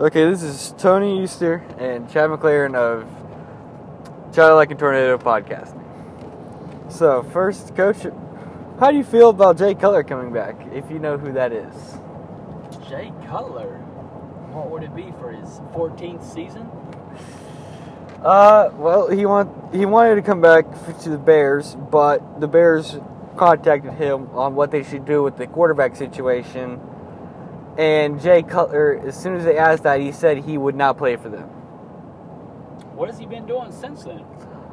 Okay, this is Tony Easter and Chad McLaren of Child Like a Tornado podcast. So, first, Coach, how do you feel about Jay Cutler coming back, if you know who that is? Jay Cutler. What would it be for his 14th season? Uh, well, he want he wanted to come back to the Bears, but the Bears contacted him on what they should do with the quarterback situation. And Jay Cutler, as soon as they asked that, he said he would not play for them. What has he been doing since then?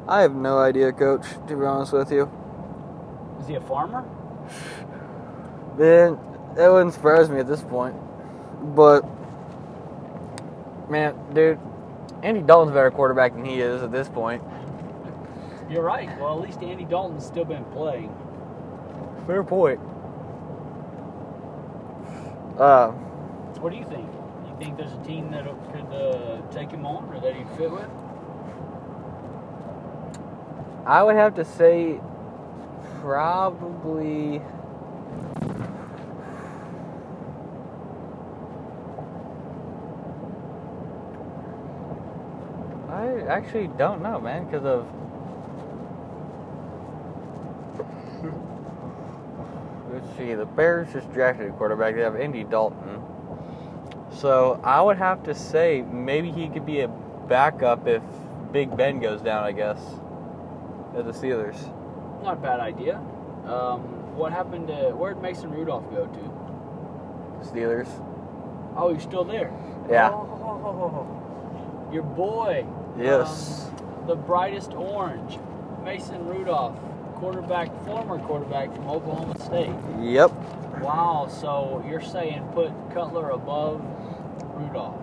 I have no idea, Coach. To be honest with you, Is he a farmer? man, that wouldn't surprise me at this point. But man, dude, Andy Dalton's a better quarterback than he is at this point. You're right. Well, at least Andy Dalton's still been playing. Fair point. Uh, What do you think? You think there's a team that could uh, take him on or that he'd fit with? I would have to say probably I actually don't know, man, because of Let's see, the Bears just drafted a quarterback. They have Andy Dalton. So I would have to say maybe he could be a backup if Big Ben goes down, I guess at the Steelers. Not a bad idea. Um, what happened to where'd Mason Rudolph go to? Steelers. Oh, he's still there. Yeah. Oh, your boy. Yes. um, the brightest orange, Mason Rudolph, quarterback, former quarterback from Oklahoma State. Yep. Wow. So you're saying put Cutler above Rudolph?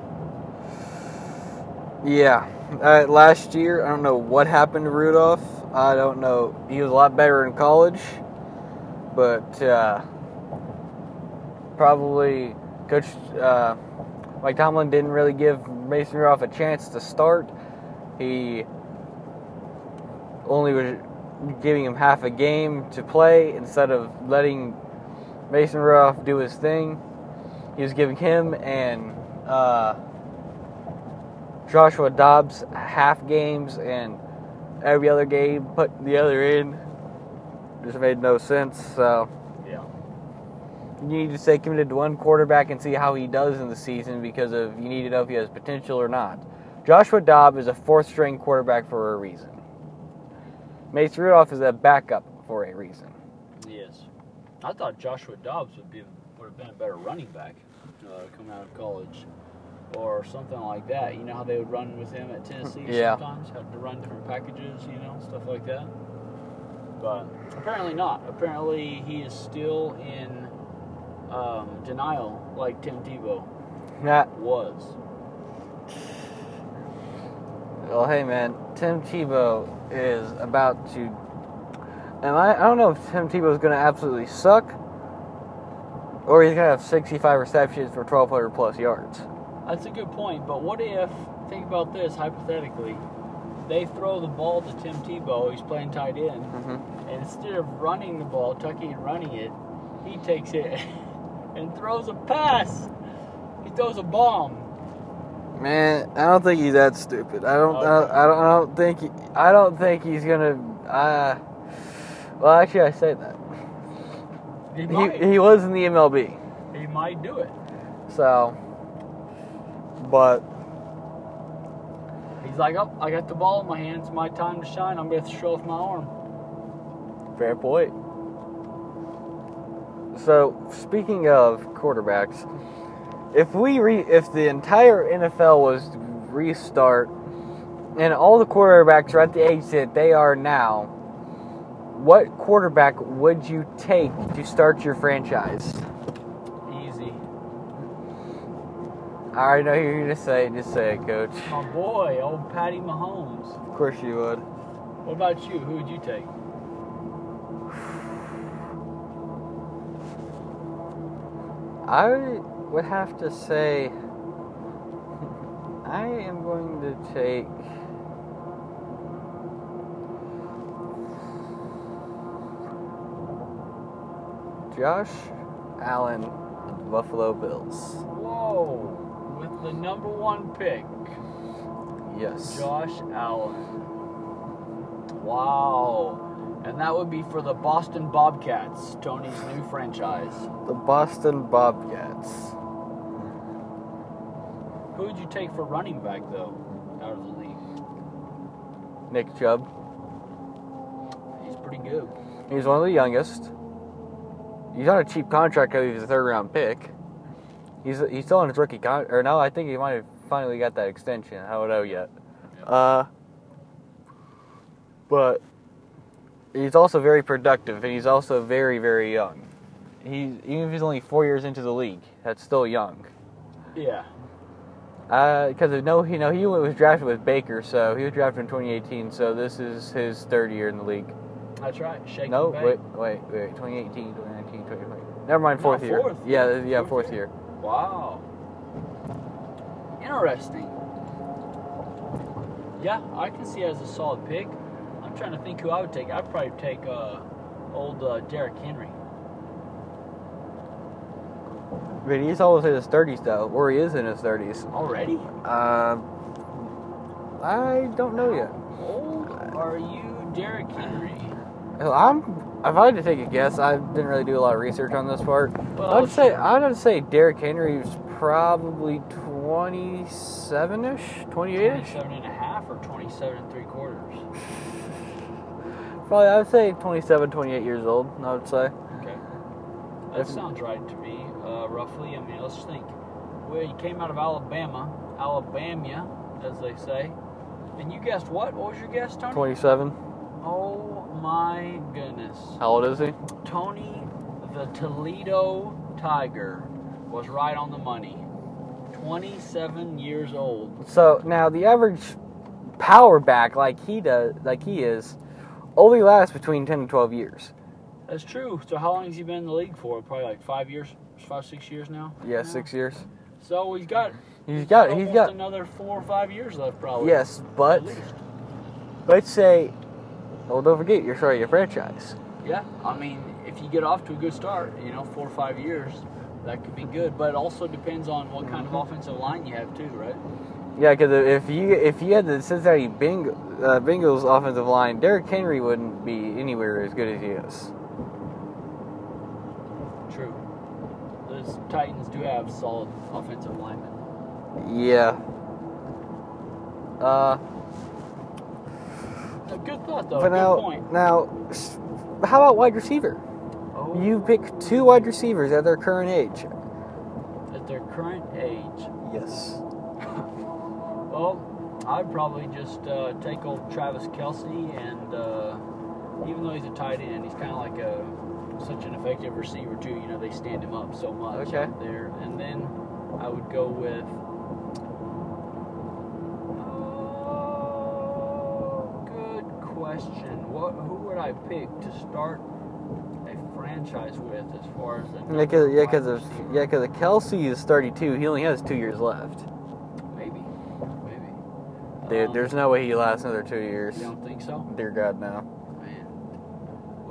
Yeah. Uh, last year, I don't know what happened to Rudolph. I don't know. He was a lot better in college, but uh, probably Coach uh, Mike Tomlin didn't really give Mason Rudolph a chance to start. He only was giving him half a game to play instead of letting Mason Rudolph do his thing. He was giving him and uh, Joshua Dobbs half games and every other game put the other in. Just made no sense. So Yeah. you need to stay committed to one quarterback and see how he does in the season because of you need to know if he has potential or not. Joshua Dobbs is a fourth string quarterback for a reason. Mace Rudolph is a backup for a reason. Yes. I thought Joshua Dobbs would be would have been a better running back uh, coming out of college. Or something like that. You know how they would run with him at Tennessee Yeah. sometimes? Had to run different packages, you know, stuff like that. But apparently not. Apparently he is still in um, denial like Tim Tebow Nah, was. Well, hey man, Tim Tebow is about to. And I, I don't know if Tim Tebow is going to absolutely suck, or he's going to have 65 receptions for 1,200 plus yards. That's a good point. But what if, think about this hypothetically, they throw the ball to Tim Tebow, he's playing tight end, Mm-hmm. and instead of running the ball, Tucky and running it, he takes it and throws a pass. He throws a bomb. Man, I don't think he's that stupid. I don't. I, don't- I don't. I don't think. He, I don't think he's gonna. Uh, well, actually, I say that He he, he was in the MLB, he might do it. so. But He's like, oh, I got the ball in my hands. My time to shine. I'm going to show off my arm. Fair point. So, speaking of quarterbacks, if we re- if the entire NFL was to restart and all the quarterbacks are at the age that they are now, what quarterback would you take to start your franchise? Easy. I already know who you're gonna say. It. Just say it, Coach. My boy, old Patty Mahomes. Of course you would. What about you? Who would you take? I would have to say I am going to take Josh Allen of the Buffalo Bills. Whoa. With the number one pick, Yes. Josh Allen. Wow. And that would be for the Boston Bobcats, Tony's new franchise. The Boston Bobcats. Would you take for running back, though, out of the league? Nick Chubb. He's pretty good. He's one of the youngest. He's on a cheap contract because he's a third round pick. He's he's still on his rookie con or no, I think he might have finally got that extension. I don't know yet. Uh, but he's also very productive and he's also very very young. He's even if he's only four years into the league, that's still young. Yeah. Because uh, no, you know he was drafted with Baker, so he was drafted in 2018. So this is his third year in the league. That's right. Shake No, wait, wait, wait. 2018, 2019, 2020. Never mind, No, fourth year. fourth. Yeah, yeah, Fourth fourth year. year. Wow. Interesting. Yeah, I can see it as a solid pick. I'm trying to think who I would take. I'd probably take uh, old uh, Derrick Henry. But he's almost in his 30s, though, or he is in his 30s. Already? Uh, I don't know yet. Old are you, Derrick Henry? I'm. If I had to take a guess, I didn't really do a lot of research on this part. Well, I would say I would say Derrick Henry is probably 27ish, 28ish. 27 and a half or 27 and three quarters? Probably I would say 27, 28 years old. I would say. Okay. That If- sounds right to me, uh, roughly. I mean, let's think. Well, you came out of Alabama, Alabama, as they say. And you guessed what? What was your guess, Tony? 27. Oh my goodness. How old is he? Tony, the Toledo Tiger, was right on the money. 27 years old. So now the average power back like he does, like he is, only lasts between 10 and 12 years. That's true. So how long has he been in the league for? Probably like five years, five, six years now? Yeah, now? six years. So he's got He's got. He's got. another four or five years left, probably. Yes, but let's say. Well, don't forget you're starting a franchise. Yeah, I mean, if you get off to a good start, you know, four or five years, that could be good. But it also depends on what kind of Mm-hmm. offensive line you have too, right? Yeah, because if you if you had the Cincinnati Beng, uh, Bengals offensive line, Derrick Henry wouldn't be anywhere as good as he is. True. Titans do have solid offensive linemen. Yeah. Uh, A good thought, though. but good now point. now, how about wide receiver? Oh, You pick two wide receivers at their current age. at their current age, Yes. well, I'd probably just uh, take old Travis Kelce, and uh, even though he's a tight end, he's kind of like a such an effective receiver too. You know, they stand him up so much Okay. out there. And then I would go with. Oh, good question. What? Who would I pick to start a franchise with as far as the Yeah, because yeah, 'cause of yeah, 'cause of Kelce is 32. He only has two years left. maybe, maybe. Dude, Um, there's no way he lasts another two years. You don't think so? Dear God, no.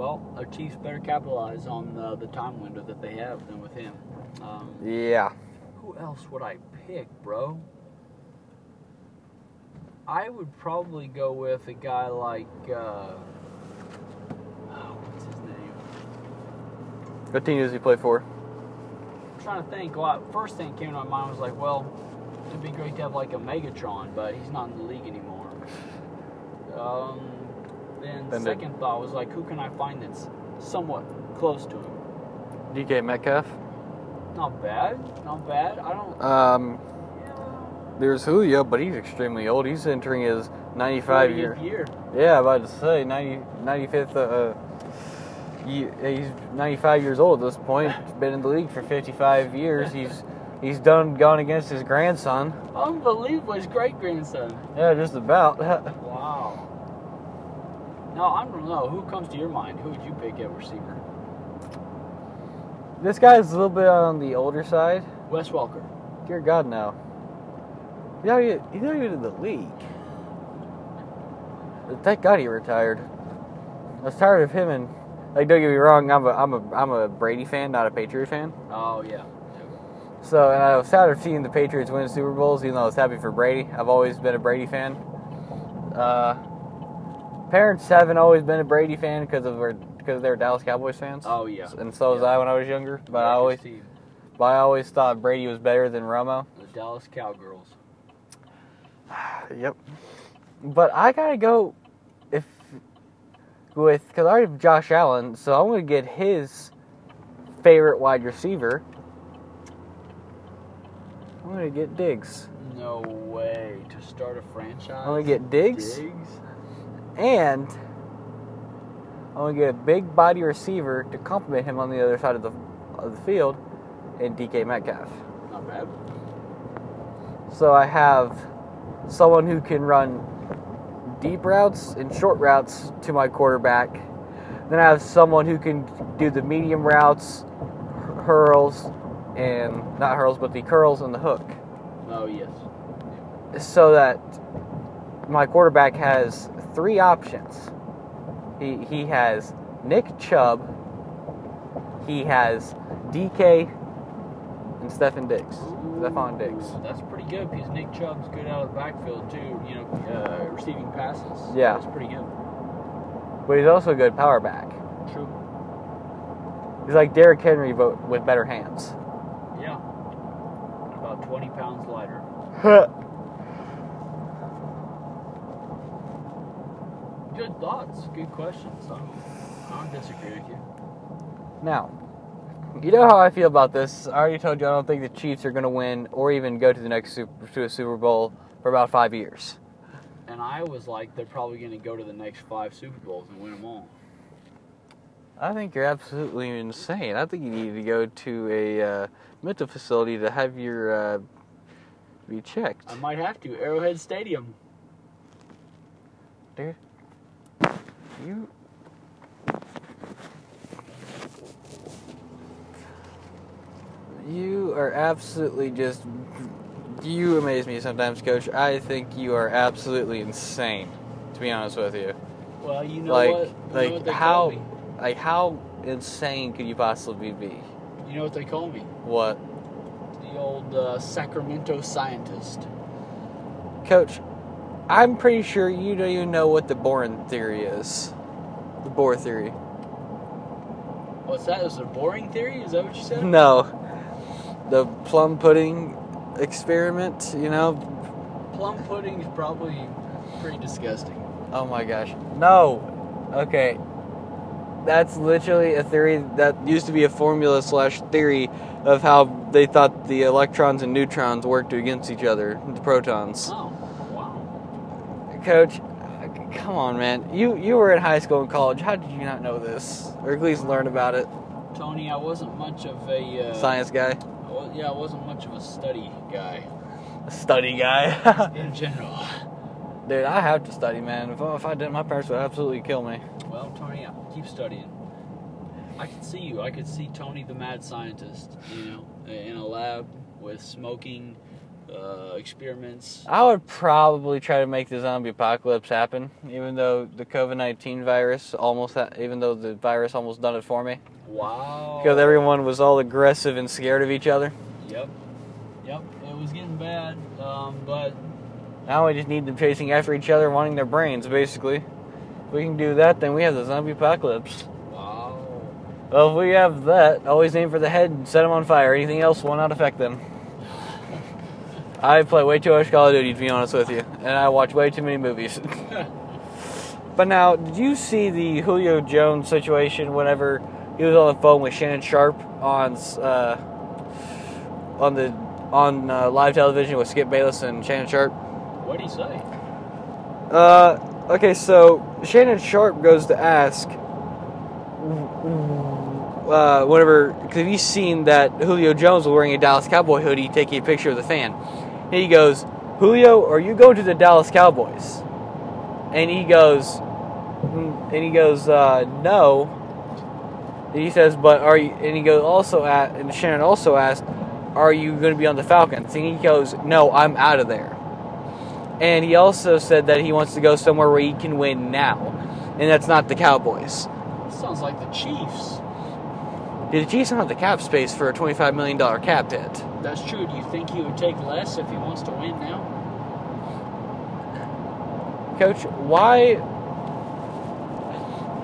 Well, our Chiefs better capitalize on uh, the time window that they have than with him. Um, Yeah. who else would I pick, bro? I would probably go with a guy like. Uh, oh, what's his name? What team does he play for? I'm trying to think. Well, first thing that came to my mind was like, well, it'd be great to have like a Megatron, but he's not in the league anymore. Um, then Then the- second thought was like, who can I find that's somewhat close to him? DK Metcalf. Not bad, not bad. I don't. Um, there's Julio, but he's extremely old. He's entering his 95 year. 40th year. Yeah, about to say 90, 95th. Uh, ye- he's 95 years old at this point. He's been in the league for 55 years. He's he's done gone against his grandson. Unbelievable, his great grandson. Yeah, just about. Wow. No, I don't know. Who comes to your mind? Who would you pick at receiver? this guy's a little bit on the older side. Wes Welker. Dear God, no. He's not even, he's not even in the league. Thank God he retired. I was tired of him and like don't get me wrong, I'm a I'm a I'm a Brady fan, not a Patriot fan. Oh yeah. So, and I was sad of seeing the Patriots win the Super Bowls, even though I was happy for Brady. I've always been a Brady fan. Uh, parents haven't always been a Brady fan because of because they're Dallas Cowboys fans. Oh yeah. And so was Yeah. I when I was younger. But I always, but I always thought Brady was better than Romo. the Dallas Cowgirls. Yep. But I gotta go if with because I already have Josh Allen, so I'm gonna get his favorite wide receiver. I'm gonna get Diggs. No way to start a franchise. I'm gonna get Diggs, Diggs. And I'm gonna get a big body receiver to complement him on the other side of the of the field, in DK Metcalf. Not bad. So I have someone who can run deep routes and short routes to my quarterback. Then I have someone who can do the medium routes, hurls, and not hurls, but the curls and the hook. Oh yes. So that my quarterback has three options. He he has Nick Chubb, he has DK, and Stefon Diggs. Stefon Diggs. That's pretty good because Nick Chubb's good out of the backfield too. You know, uh, receiving passes. Yeah. That's pretty good. But he's also a good power back. True. He's like Derrick Henry, but with better hands. Yeah. About 20 pounds lighter. Good thoughts. Good questions. I don't, I don't disagree with you. now, you know how I feel about this. I already told you I don't think the Chiefs are going to win or even go to the next super, to a Super Bowl for about five years. And I was like, they're probably going to go to the next five Super Bowls and win them all. I think you're absolutely insane. I think you need to go to a uh, mental facility to have your uh, be checked. I might have to. Arrowhead Stadium. Dude, you. You are absolutely just. You amaze me sometimes, Coach. I think you are absolutely insane, to be honest with you. Well, you know like, what? You like know what they how, call me? like how insane could you possibly be? You know what they call me? What, The old uh, Sacramento scientist. Coach? I'm pretty sure you don't even know what the Bohr theory is. The Bohr theory. What's that? Is it a boring theory? Is that what you said? No. The plum pudding experiment, you know? Plum pudding is probably pretty disgusting. Oh my gosh. No. Okay. That's literally a theory that used to be a formula slash theory of how they thought the electrons and neutrons worked against each other, the protons. Oh, wow. Coach, come on, man. You you were in high school and college. How did you not know this, or at least learn about it? Tony, I wasn't much of a uh, Science guy, I wa- yeah, I wasn't much of a study guy A study guy. in general. Dude, I have to study, man. If, I- if I didn't, my parents would absolutely kill me. Well, Tony, I keep studying. I could see you. I could see Tony, the mad scientist, you know, in a lab with smoking uh, experiments. I would probably try to make the zombie apocalypse happen, even though the COVID nineteen virus almost, ha- even though the virus almost done it for me, Wow. because everyone was all aggressive and scared of each other. Yep. Yep. It was getting bad, um, but Now we just need them chasing after each other, wanting their brains, basically. If we can do that, then we have the zombie apocalypse. wow. Well, if we have that, always aim for the head and set them on fire. Anything else will not affect them. I play way too much Call of Duty, to be honest with you, and I watch way too many movies. but now, did you see the Julio Jones situation whenever he was on the phone with Shannon Sharpe on uh, on the on uh, live television with Skip Bayless and Shannon Sharpe? What did he say? Uh, okay, so Shannon Sharpe goes to ask, uh, whenever, because have you seen that Julio Jones was wearing a Dallas Cowboy hoodie taking a picture of the fan? He goes, Julio, are you going to the Dallas Cowboys? And he goes, "Mm," and he goes, uh, no. And he says, but are you, and he goes also at, and Shannon also asked, are you going to be on the Falcons? And he goes, no, I'm out of there. And he also said that he wants to go somewhere where he can win now. And that's not the Cowboys. Sounds like the Chiefs. The Chiefs don't have the cap space for a $25 million cap hit. That's true. Do you think he would take less if he wants to win now? Coach, why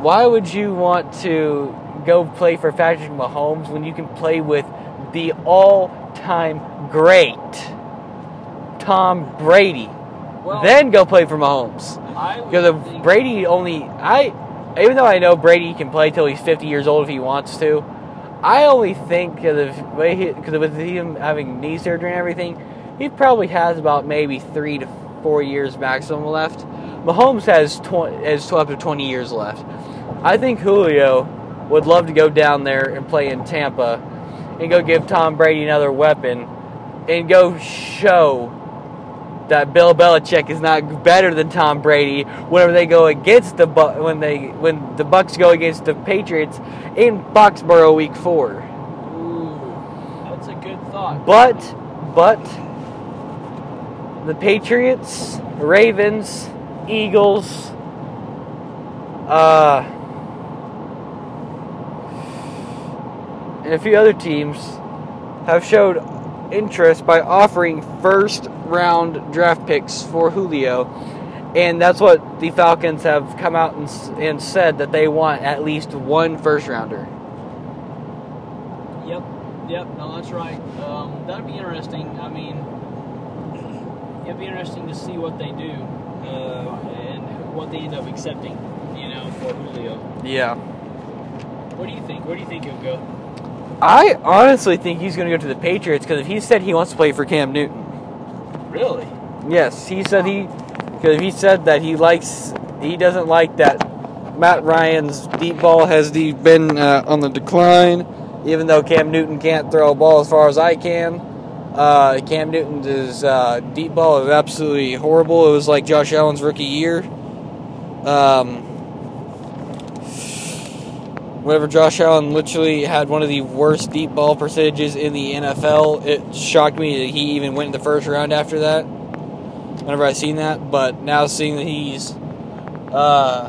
why would you want to go play for Patrick Mahomes when you can play with the all-time great Tom Brady? Well, then go play for Mahomes. Because the Brady only I even though I know Brady can play till he's 50 years old if he wants to, I only think because of way cause with him having knee surgery and everything, he probably has about maybe three to four years maximum left. Mahomes has 20, has up to 20 years left. I think Julio would love to go down there and play in Tampa and go give Tom Brady another weapon and go show that Bill Belichick is not better than Tom Brady whenever they go against the Bu- when they when the Bucs go against the Patriots in Foxborough Week Four. Ooh, that's a good thought. But but the Patriots, Ravens, Eagles, uh, and a few other teams have showed interest by offering first round draft picks for Julio. And that's what the Falcons have come out and, and said that they want at least one first rounder. Yep, yep, no, that's right. Um, that'd be interesting. I mean, it'd be interesting to see what they do uh, and what they end up accepting, you know, for Julio. Yeah. What do you think? Where do you think he'll go? I honestly think he's going to go to the Patriots because if he said he wants to play for Cam Newton, Really? yes, he said he because he said that he likes he doesn't like that Matt Ryan's deep ball has been uh, on the decline, even though Cam Newton can't throw a ball as far as I can. Uh, Cam Newton's uh, deep ball is absolutely horrible. It was like Josh Allen's rookie year. Um, whenever Josh Allen literally had one of the worst deep ball percentages in the NFL, it shocked me that he even went in the first round after that. Whenever I seen that, but now seeing that he's uh,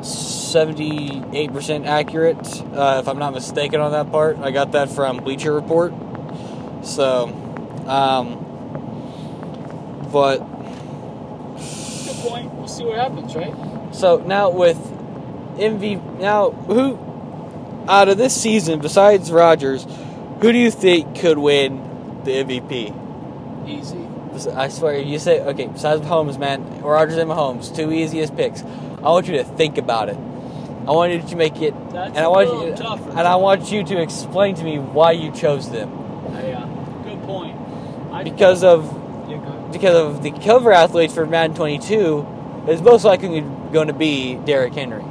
78% accurate, uh, if I'm not mistaken on that part, I got that from Bleacher Report. So, um, but Good point. We'll see what happens, right? So now with MV, now who out of this season besides Rodgers, who do you think could win the MVP? Easy. I swear, you say okay. Besides Mahomes, man, Rodgers and Mahomes, two easiest picks. I want you to think about it. I want you to make it, That's and I want you, tougher. and I want you to explain to me why you chose them. Yeah. Uh, good point. I Because of Yeah, go ahead. because of the cover athletes for Madden 22 is most likely going to be Derrick Henry.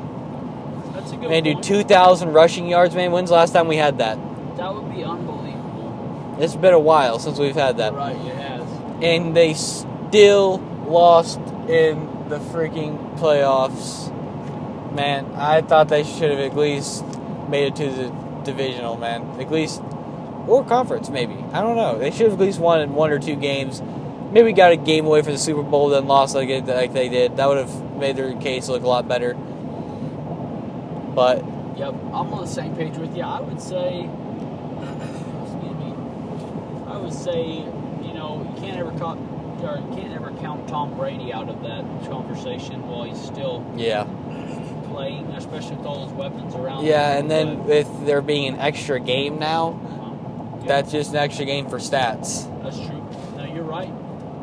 That's a good Man, dude, 2,000 rushing yards, man. When's the last time we had that? That would be unbelievable. It's been a while since we've had that. Right, it has. And they still lost in the freaking playoffs. Man, I thought they should have at least made it to the divisional, man. At least, or conference, maybe. I don't know. They should have at least won in one or two games. Maybe got a game away for the Super Bowl, then lost like, it, like they did. That would have made their case look a lot better. But Yep, I'm on the same page with you. I would say, excuse me, I would say, you know, you can't ever count, or you can't ever count Tom Brady out of that conversation while he's still yeah. playing, especially with all those weapons around. Yeah, him. and then But, with there being an extra game now, um, yeah, that's just an extra game for stats. that's true. No, you're right.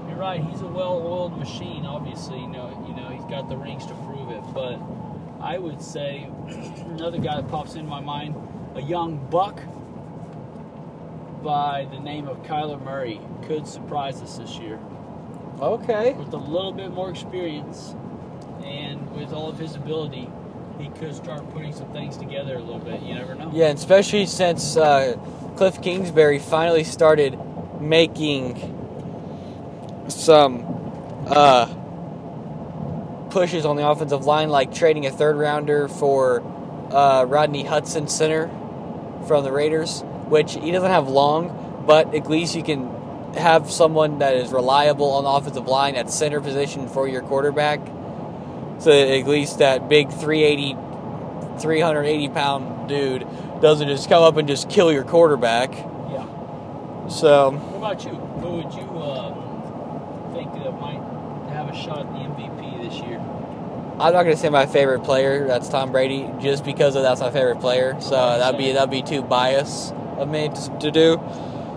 You're right. He's a well-oiled machine. Obviously, you know, you know, he's got the rings to prove it. But I would say another guy that pops in my mind, a young buck by the name of Kyler Murray, could surprise us this year Okay. with a little bit more experience and with all of his ability. He could start putting some things together a little bit. You never know. Yeah, and especially since uh, Cliff Kingsbury finally started making some uh, pushes on the offensive line, like trading a third rounder for uh, Rodney Hudson center from the Raiders, which he doesn't have long, but at least you can have someone that is reliable on the offensive line at center position for your quarterback. So at least that big 380, 380 pound dude doesn't just come up and just kill your quarterback. Yeah. So What about you? Who would you um, think that might have a shot at the MVP this year? I'm not gonna say my favorite player. That's Tom Brady, just because of that's my favorite player. So that'd be that'd be too biased of me to, to do.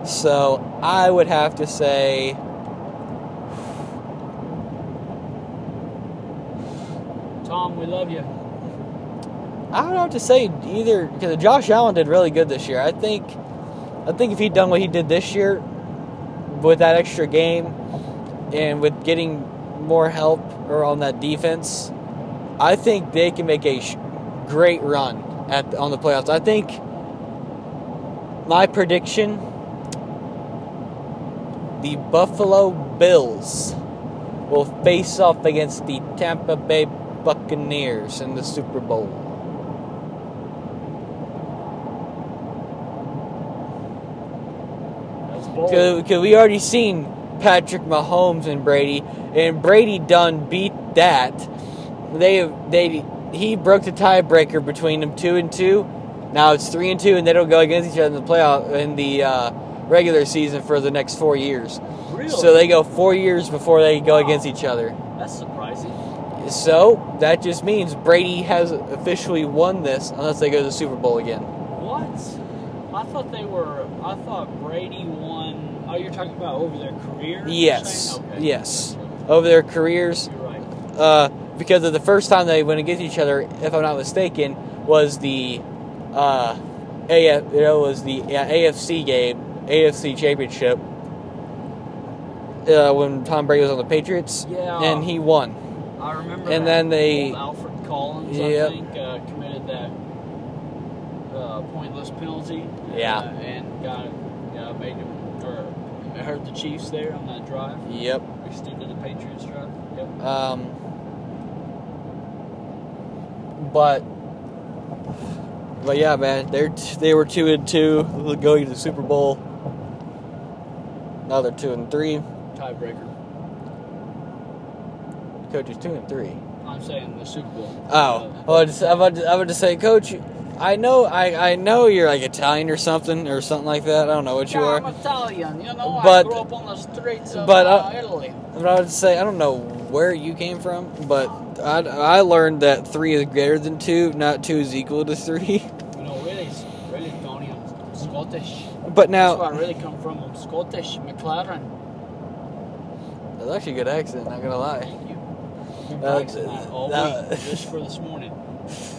So I would have to say. Tom, we love you. I don't know what to say either because Josh Allen did really good this year. I think, I think if he'd done what he did this year, with that extra game, and with getting more help or on that defense, I think they can make a sh- great run at on the playoffs. I think my prediction: the Buffalo Bills will face off against the Tampa Bay Buccaneers in the Super Bowl. Because we already seen Patrick Mahomes and Brady, and Brady done beat that. They they he broke the tiebreaker between them two and two. Now it's three and two, and they don't go against each other in the playoff in the uh, regular season for the next four years. Really? So they go four years before they go Wow. against each other. That's surprising. So that just means Brady has officially won this, unless they go to the Super Bowl again. What? I thought they were. I thought Brady won. Oh, you're talking about over their career? Yes. Okay. yes. Over their careers, You're right. uh, because of the first time they went against each other, if I'm not mistaken, was the uh, AF, you know, was the yeah, AFC game, AFC Championship, uh, when Tom Brady was on the Patriots, Yeah. and he won. I remember. And then they- Alfred Collins, Yep. I think, uh, committed that uh, pointless penalty. Yeah. Uh, and got uh, made him or hurt the Chiefs there on that drive. Yep. We Extended the Patriots drive. Yep. Um, but but yeah, man, they're t- they were two and two going to the Super Bowl. Now they're two and three. Tiebreaker. Coach is two and three. I'm saying the Super Bowl. Oh, Uh, well, I was I was I would just say, Coach, I know I, I know you're like Italian or something or something like that. I don't know what you yeah, are, I'm Italian. You know, But- I grew up on the streets of but, uh, uh, Italy. but I would say I don't know where you came from, but I, I learned that three is greater than two, not two is equal to three. You know, really, really, Tony, I'm Scottish. But That's where now I really come from. I'm Scottish, McLaren. that's actually a good accent. Not gonna lie. Thank you. Uh, that all week just for this morning.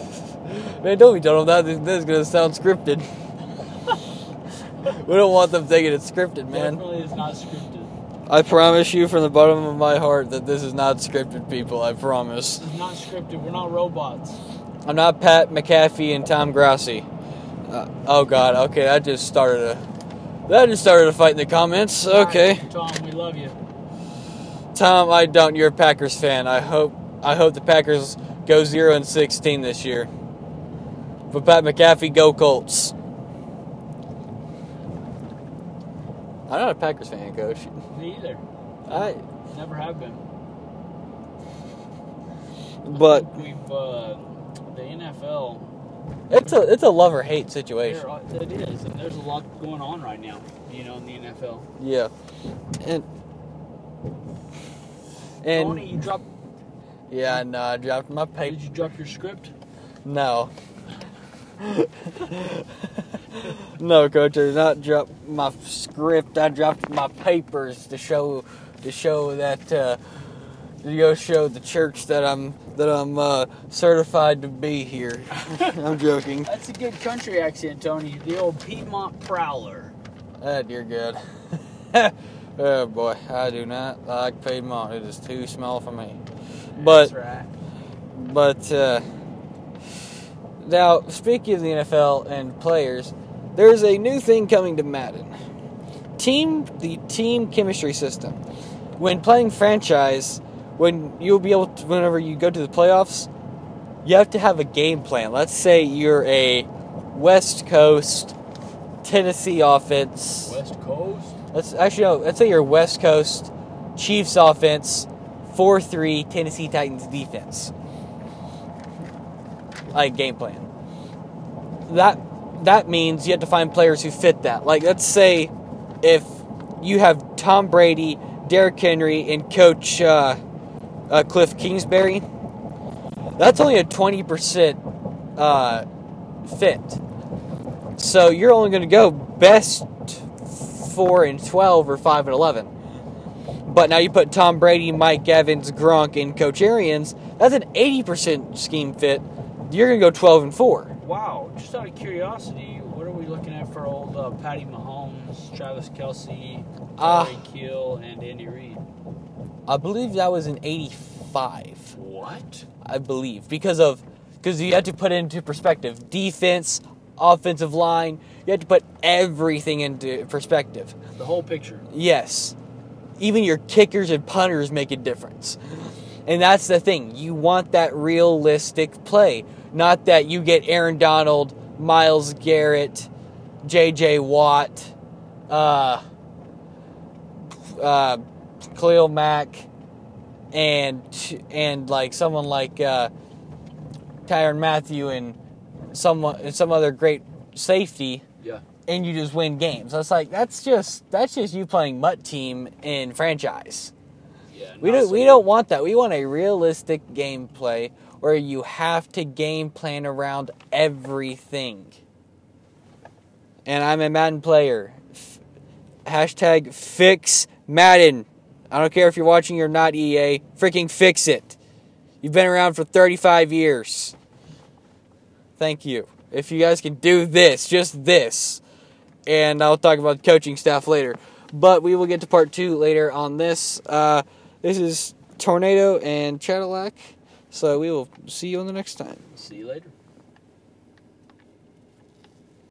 Man, don't be telling them that. This, this is gonna sound scripted. we don't want them thinking it's scripted, man. Definitely is not scripted. I promise you from the bottom of my heart that this is not scripted, people. I promise. It's not scripted. We're not robots. I'm not Pat McAfee and Tom Grassi. Uh, oh God. Okay, that just started a that just started a fight in the comments. Okay, Tom, we love you. Tom, I don't. You're a Packers fan. I hope I hope the Packers go zero and sixteen this year. But Pat McAfee, go Colts. I'm not a Packers fan, Coach. Me either. I Never have been. But we've uh, the NFL. it's a it's a love or hate situation. There, it is, and there's a lot going on right now. You know, in the NFL. Yeah, and and Tony, you dropped. yeah, no, I dropped my paper. Did you drop your script? No. No, coach, I did not drop my script. I dropped my papers to show to show that uh, to go show the church that I'm that I'm uh, certified to be here. I'm joking. That's a good country accent, Tony. The old Piedmont Prowler. Ah, dear God. oh boy, I do not like Piedmont. It is too small for me. But That's right. But uh, now, speaking of the NFL and players, there's a new thing coming to Madden. Team the team chemistry system. When playing franchise, when you'll be able to, whenever you go to the playoffs, you have to have a game plan. Let's say you're a West Coast Tennessee offense. West Coast. Let's actually no, let's say you're West Coast Chiefs offense, four three Tennessee Titans defense. Like game plan. That that means you have to find players who fit that. Like, let's say if you have Tom Brady, Derrick Henry, and Coach uh, uh, Cliff Kingsbury, that's only a 20% uh, fit. So you're only going to go best 4 and 12 or 5 and 11. But now you put Tom Brady, Mike Evans, Gronk, and Coach Arians, that's an 80% scheme fit. You're going to go 12 and 4. Wow. Just out of curiosity, what are we looking at for old uh, Patty Mahomes, Travis Kelce, Uh, Tyreek Hill, and Andy Reid? I believe that was an 85. What? I believe because of because you have to put it into perspective. Defense, offensive line, you have to put everything into perspective. The whole picture. Yes. Even your kickers and punters make a difference. And that's the thing. You want that realistic play. Not that you get Aaron Donald, Myles Garrett, JJ Watt, uh, uh, Khalil Mack, and and like someone like uh, Tyrann Mathieu and someone and some other great safety Yeah. and you just win games. That's like that's just that's just you playing mutt team in franchise. Yeah. We don't so- we don't want that. We want a realistic gameplay where you have to game plan around everything. And I'm a Madden player. F- hashtag fix Madden. I don't care if you're watching or not, EA. Freaking fix it. You've been around for 35 years. Thank you. If you guys can do this, just this. And I'll talk about coaching staff later. But we will get to part two later on this. Uh, this is Tornado and Cadillac. So we will see you on the next time. See you later.